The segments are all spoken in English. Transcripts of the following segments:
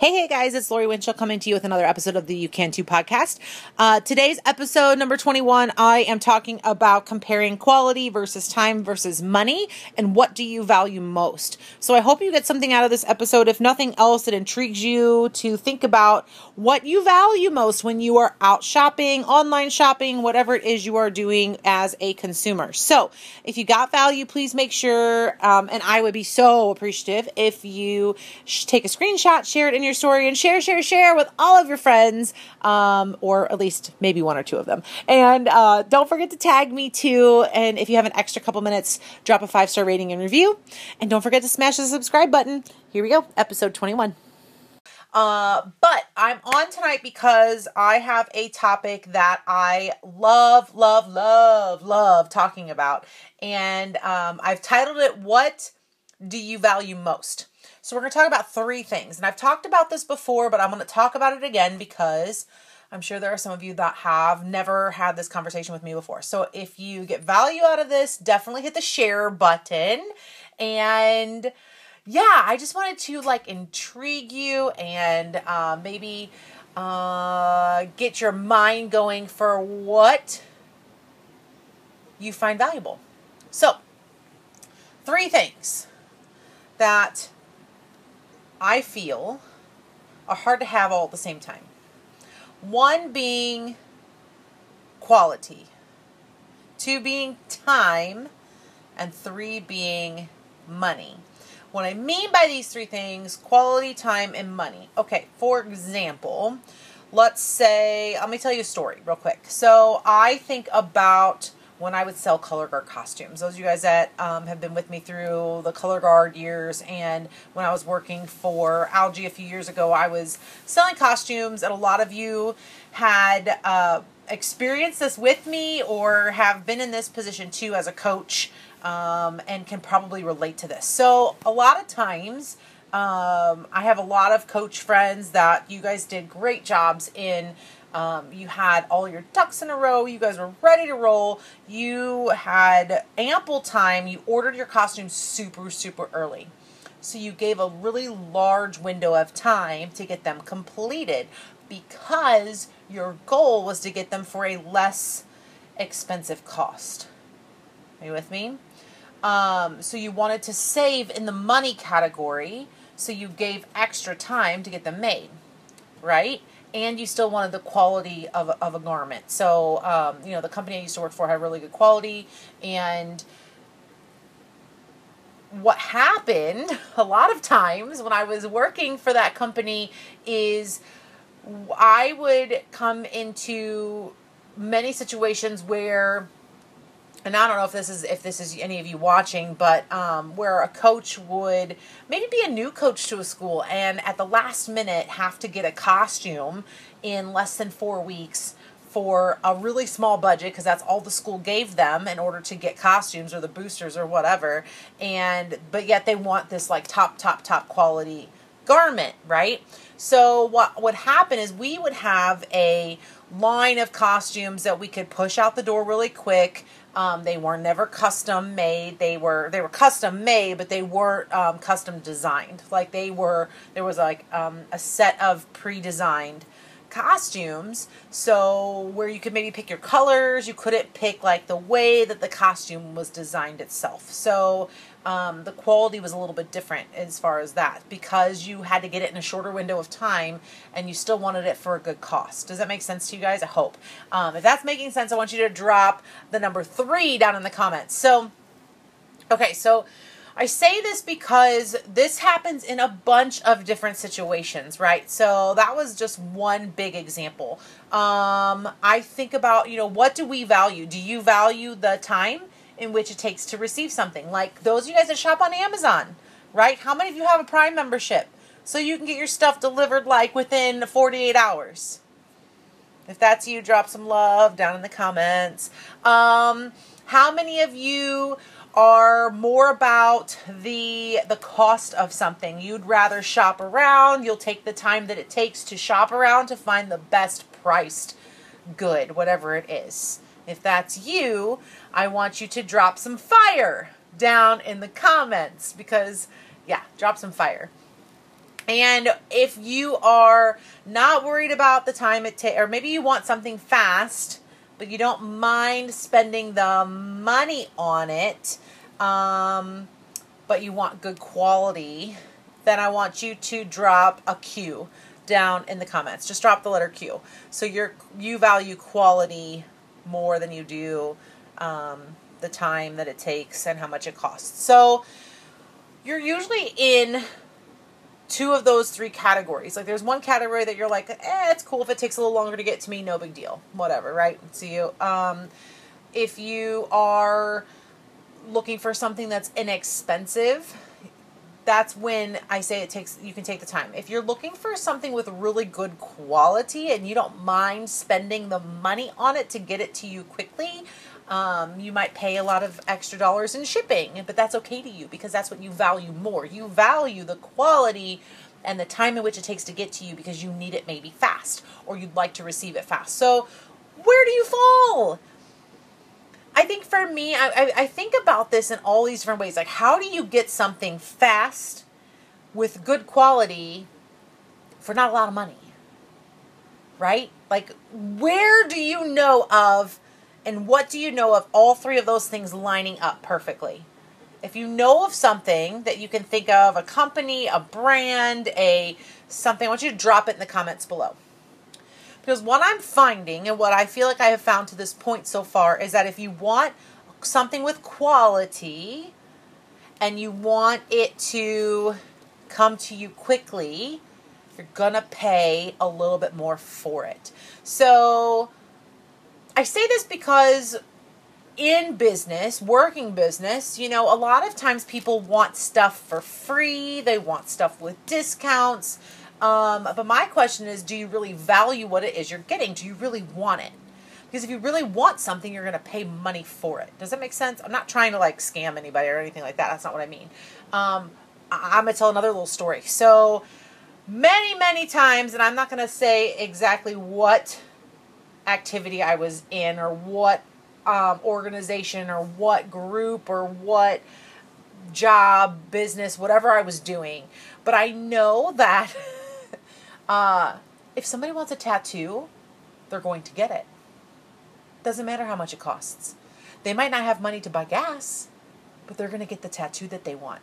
Hey, hey guys, it's Lori Winchell coming to you with another episode of the You Can Too podcast. Uh, today's episode number 21, I am talking about comparing quality versus time versus money and what do you value most. So I hope you get something out of this episode. If nothing else, it intrigues you to think about what you value most when you are out shopping, online shopping, whatever it is you are doing as a consumer. So if you got value, please make sure, um, and I would be so appreciative if you sh- take a screenshot, share it in your your story and share, share, share with all of your friends, um, or at least maybe one or two of them. And uh, don't forget to tag me too. And if you have an extra couple minutes, drop a five star rating and review. And don't forget to smash the subscribe button. Here we go, episode 21. Uh, but I'm on tonight because I have a topic that I love, love, love, love talking about. And um, I've titled it, What Do You Value Most? So we're going to talk about three things. And I've talked about this before, but I'm going to talk about it again because I'm sure there are some of you that have never had this conversation with me before. So if you get value out of this, definitely hit the share button. And yeah, I just wanted to like intrigue you and uh, maybe uh, get your mind going for what you find valuable. So, three things that I feel are hard to have all at the same time. One being quality, two being time, and three being money. What I mean by these three things quality, time, and money. Okay, for example, let's say, let me tell you a story real quick. So I think about when I would sell color guard costumes. Those of you guys that um, have been with me through the color guard years, and when I was working for Algy a few years ago, I was selling costumes, and a lot of you had uh, experienced this with me or have been in this position too as a coach um, and can probably relate to this. So, a lot of times, um, I have a lot of coach friends that you guys did great jobs in um, you had all your ducks in a row. You guys were ready to roll. You had ample time. You ordered your costumes super, super early. So you gave a really large window of time to get them completed because your goal was to get them for a less expensive cost. Are you with me? Um, so you wanted to save in the money category, so you gave extra time to get them made, right? And you still wanted the quality of of a garment. So, um, you know, the company I used to work for had really good quality. And what happened a lot of times when I was working for that company is I would come into many situations where and I don't know if this is if this is any of you watching, but um, where a coach would maybe be a new coach to a school and at the last minute have to get a costume in less than four weeks for a really small budget because that's all the school gave them in order to get costumes or the boosters or whatever. And but yet they want this like top top top quality garment right? So what would happen is we would have a line of costumes that we could push out the door really quick um, they were never custom made. They were they were custom made, but they weren't um, custom designed. Like they were there was like um, a set of pre-designed costumes. So where you could maybe pick your colors, you couldn't pick like the way that the costume was designed itself. So um, the quality was a little bit different as far as that because you had to get it in a shorter window of time and you still wanted it for a good cost. Does that make sense to you guys? I hope. Um, if that's making sense, I want you to drop the number three down in the comments. So, okay, so I say this because this happens in a bunch of different situations, right? So that was just one big example. Um, I think about, you know, what do we value? Do you value the time? In which it takes to receive something. Like those of you guys that shop on Amazon, right? How many of you have a Prime membership? So you can get your stuff delivered like within 48 hours. If that's you, drop some love down in the comments. Um, how many of you are more about the the cost of something. You'd rather shop around, you'll take the time that it takes to shop around to find the best priced good, whatever it is. If that's you, I want you to drop some fire down in the comments because, yeah, drop some fire. And if you are not worried about the time it takes, or maybe you want something fast, but you don't mind spending the money on it, um, but you want good quality, then I want you to drop a Q down in the comments. Just drop the letter Q. So you're you value quality more than you do um, the time that it takes and how much it costs. So you're usually in two of those three categories. Like there's one category that you're like, eh, it's cool if it takes a little longer to get to me, no big deal. Whatever, right? See you. Um, if you are looking for something that's inexpensive, that's when I say it takes you can take the time. If you're looking for something with really good quality and you don't mind spending the money on it to get it to you quickly, um, you might pay a lot of extra dollars in shipping, but that's okay to you because that's what you value more. You value the quality and the time in which it takes to get to you because you need it maybe fast or you'd like to receive it fast. So, where do you fall? I think for me, I, I, I think about this in all these different ways. Like, how do you get something fast with good quality for not a lot of money? Right? Like, where do you know of and what do you know of all three of those things lining up perfectly? If you know of something that you can think of, a company, a brand, a something, I want you to drop it in the comments below. Because what I'm finding and what I feel like I have found to this point so far is that if you want something with quality and you want it to come to you quickly, you're going to pay a little bit more for it. So, I say this because in business, working business, you know, a lot of times people want stuff for free, they want stuff with discounts. Um, but my question is do you really value what it is you're getting? Do you really want it? Because if you really want something, you're going to pay money for it. Does that make sense? I'm not trying to like scam anybody or anything like that. That's not what I mean. Um, I'm going to tell another little story. So, many, many times, and I'm not going to say exactly what activity I was in or what um, organization or what group or what job, business, whatever I was doing. But I know that uh, if somebody wants a tattoo, they're going to get it. Doesn't matter how much it costs. They might not have money to buy gas, but they're going to get the tattoo that they want.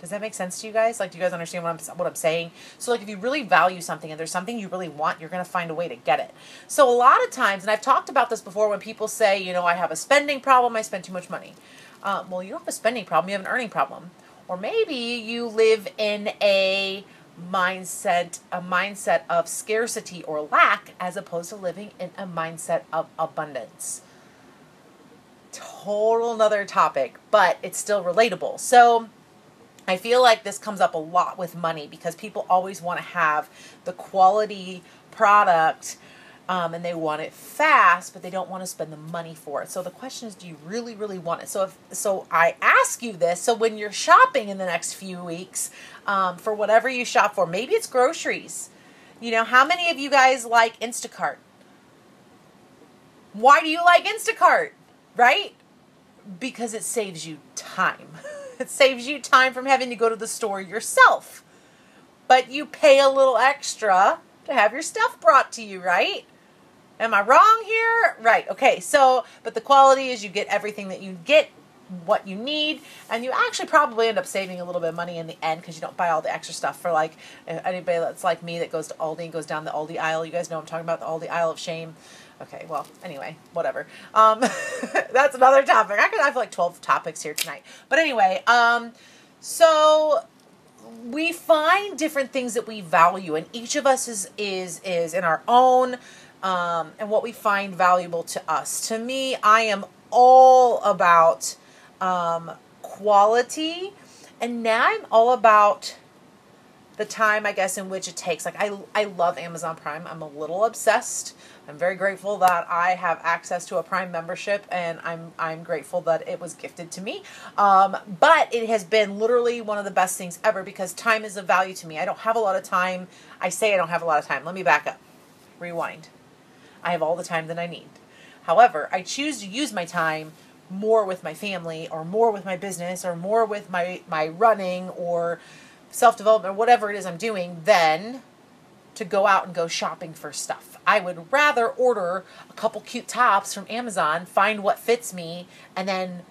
Does that make sense to you guys? Like, do you guys understand what I'm what I'm saying? So, like, if you really value something and there's something you really want, you're going to find a way to get it. So, a lot of times, and I've talked about this before, when people say, you know, I have a spending problem, I spend too much money. Uh, well, you don't have a spending problem; you have an earning problem, or maybe you live in a mindset a mindset of scarcity or lack as opposed to living in a mindset of abundance. Total another topic but it's still relatable. So I feel like this comes up a lot with money because people always want to have the quality product um, and they want it fast, but they don't want to spend the money for it. So the question is, do you really, really want it? So if so, I ask you this. So when you're shopping in the next few weeks um, for whatever you shop for, maybe it's groceries. You know, how many of you guys like Instacart? Why do you like Instacart? Right? Because it saves you time. It saves you time from having to go to the store yourself. But you pay a little extra to have your stuff brought to you, right? Am I wrong here? Right. Okay. So, but the quality is you get everything that you get what you need and you actually probably end up saving a little bit of money in the end because you don't buy all the extra stuff for like anybody that's like me that goes to Aldi and goes down the Aldi aisle. You guys know I'm talking about the Aldi aisle of shame. Okay, well, anyway, whatever. Um, that's another topic. I could have like 12 topics here tonight. But anyway, um, so we find different things that we value and each of us is is is in our own um, and what we find valuable to us. To me, I am all about um, quality and now I'm all about the time I guess in which it takes. Like I I love Amazon Prime. I'm a little obsessed. I'm very grateful that I have access to a Prime membership, and I'm I'm grateful that it was gifted to me. Um, but it has been literally one of the best things ever because time is of value to me. I don't have a lot of time. I say I don't have a lot of time. Let me back up. Rewind. I have all the time that I need. However, I choose to use my time more with my family or more with my business or more with my my running or self development or whatever it is I'm doing than to go out and go shopping for stuff. I would rather order a couple cute tops from Amazon, find what fits me, and then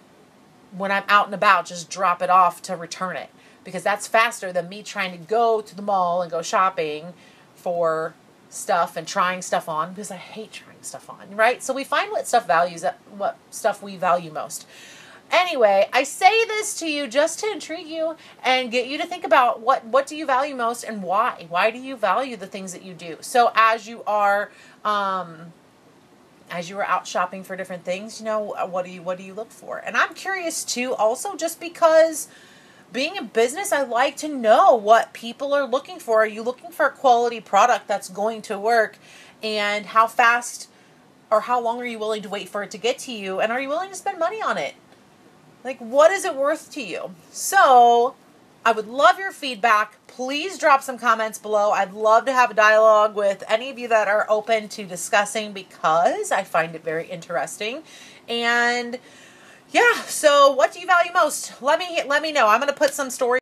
when I'm out and about, just drop it off to return it. Because that's faster than me trying to go to the mall and go shopping for stuff and trying stuff on because I hate trying stuff on, right? So we find what stuff values what stuff we value most. Anyway, I say this to you just to intrigue you and get you to think about what what do you value most and why? Why do you value the things that you do? So as you are um as you are out shopping for different things, you know, what do you what do you look for? And I'm curious too also just because being in business, I like to know what people are looking for. Are you looking for a quality product that's going to work? And how fast or how long are you willing to wait for it to get to you? And are you willing to spend money on it? Like, what is it worth to you? So, I would love your feedback. Please drop some comments below. I'd love to have a dialogue with any of you that are open to discussing because I find it very interesting. And yeah, so what do you value most? Let me let me know. I'm going to put some stories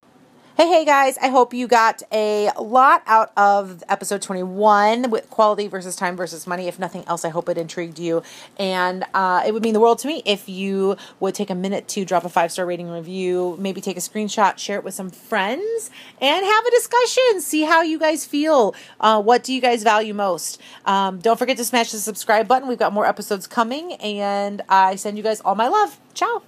Hey, hey guys, I hope you got a lot out of episode 21 with quality versus time versus money. If nothing else, I hope it intrigued you. And uh, it would mean the world to me if you would take a minute to drop a five star rating review, maybe take a screenshot, share it with some friends, and have a discussion. See how you guys feel. Uh, what do you guys value most? Um, don't forget to smash the subscribe button. We've got more episodes coming, and I send you guys all my love. Ciao.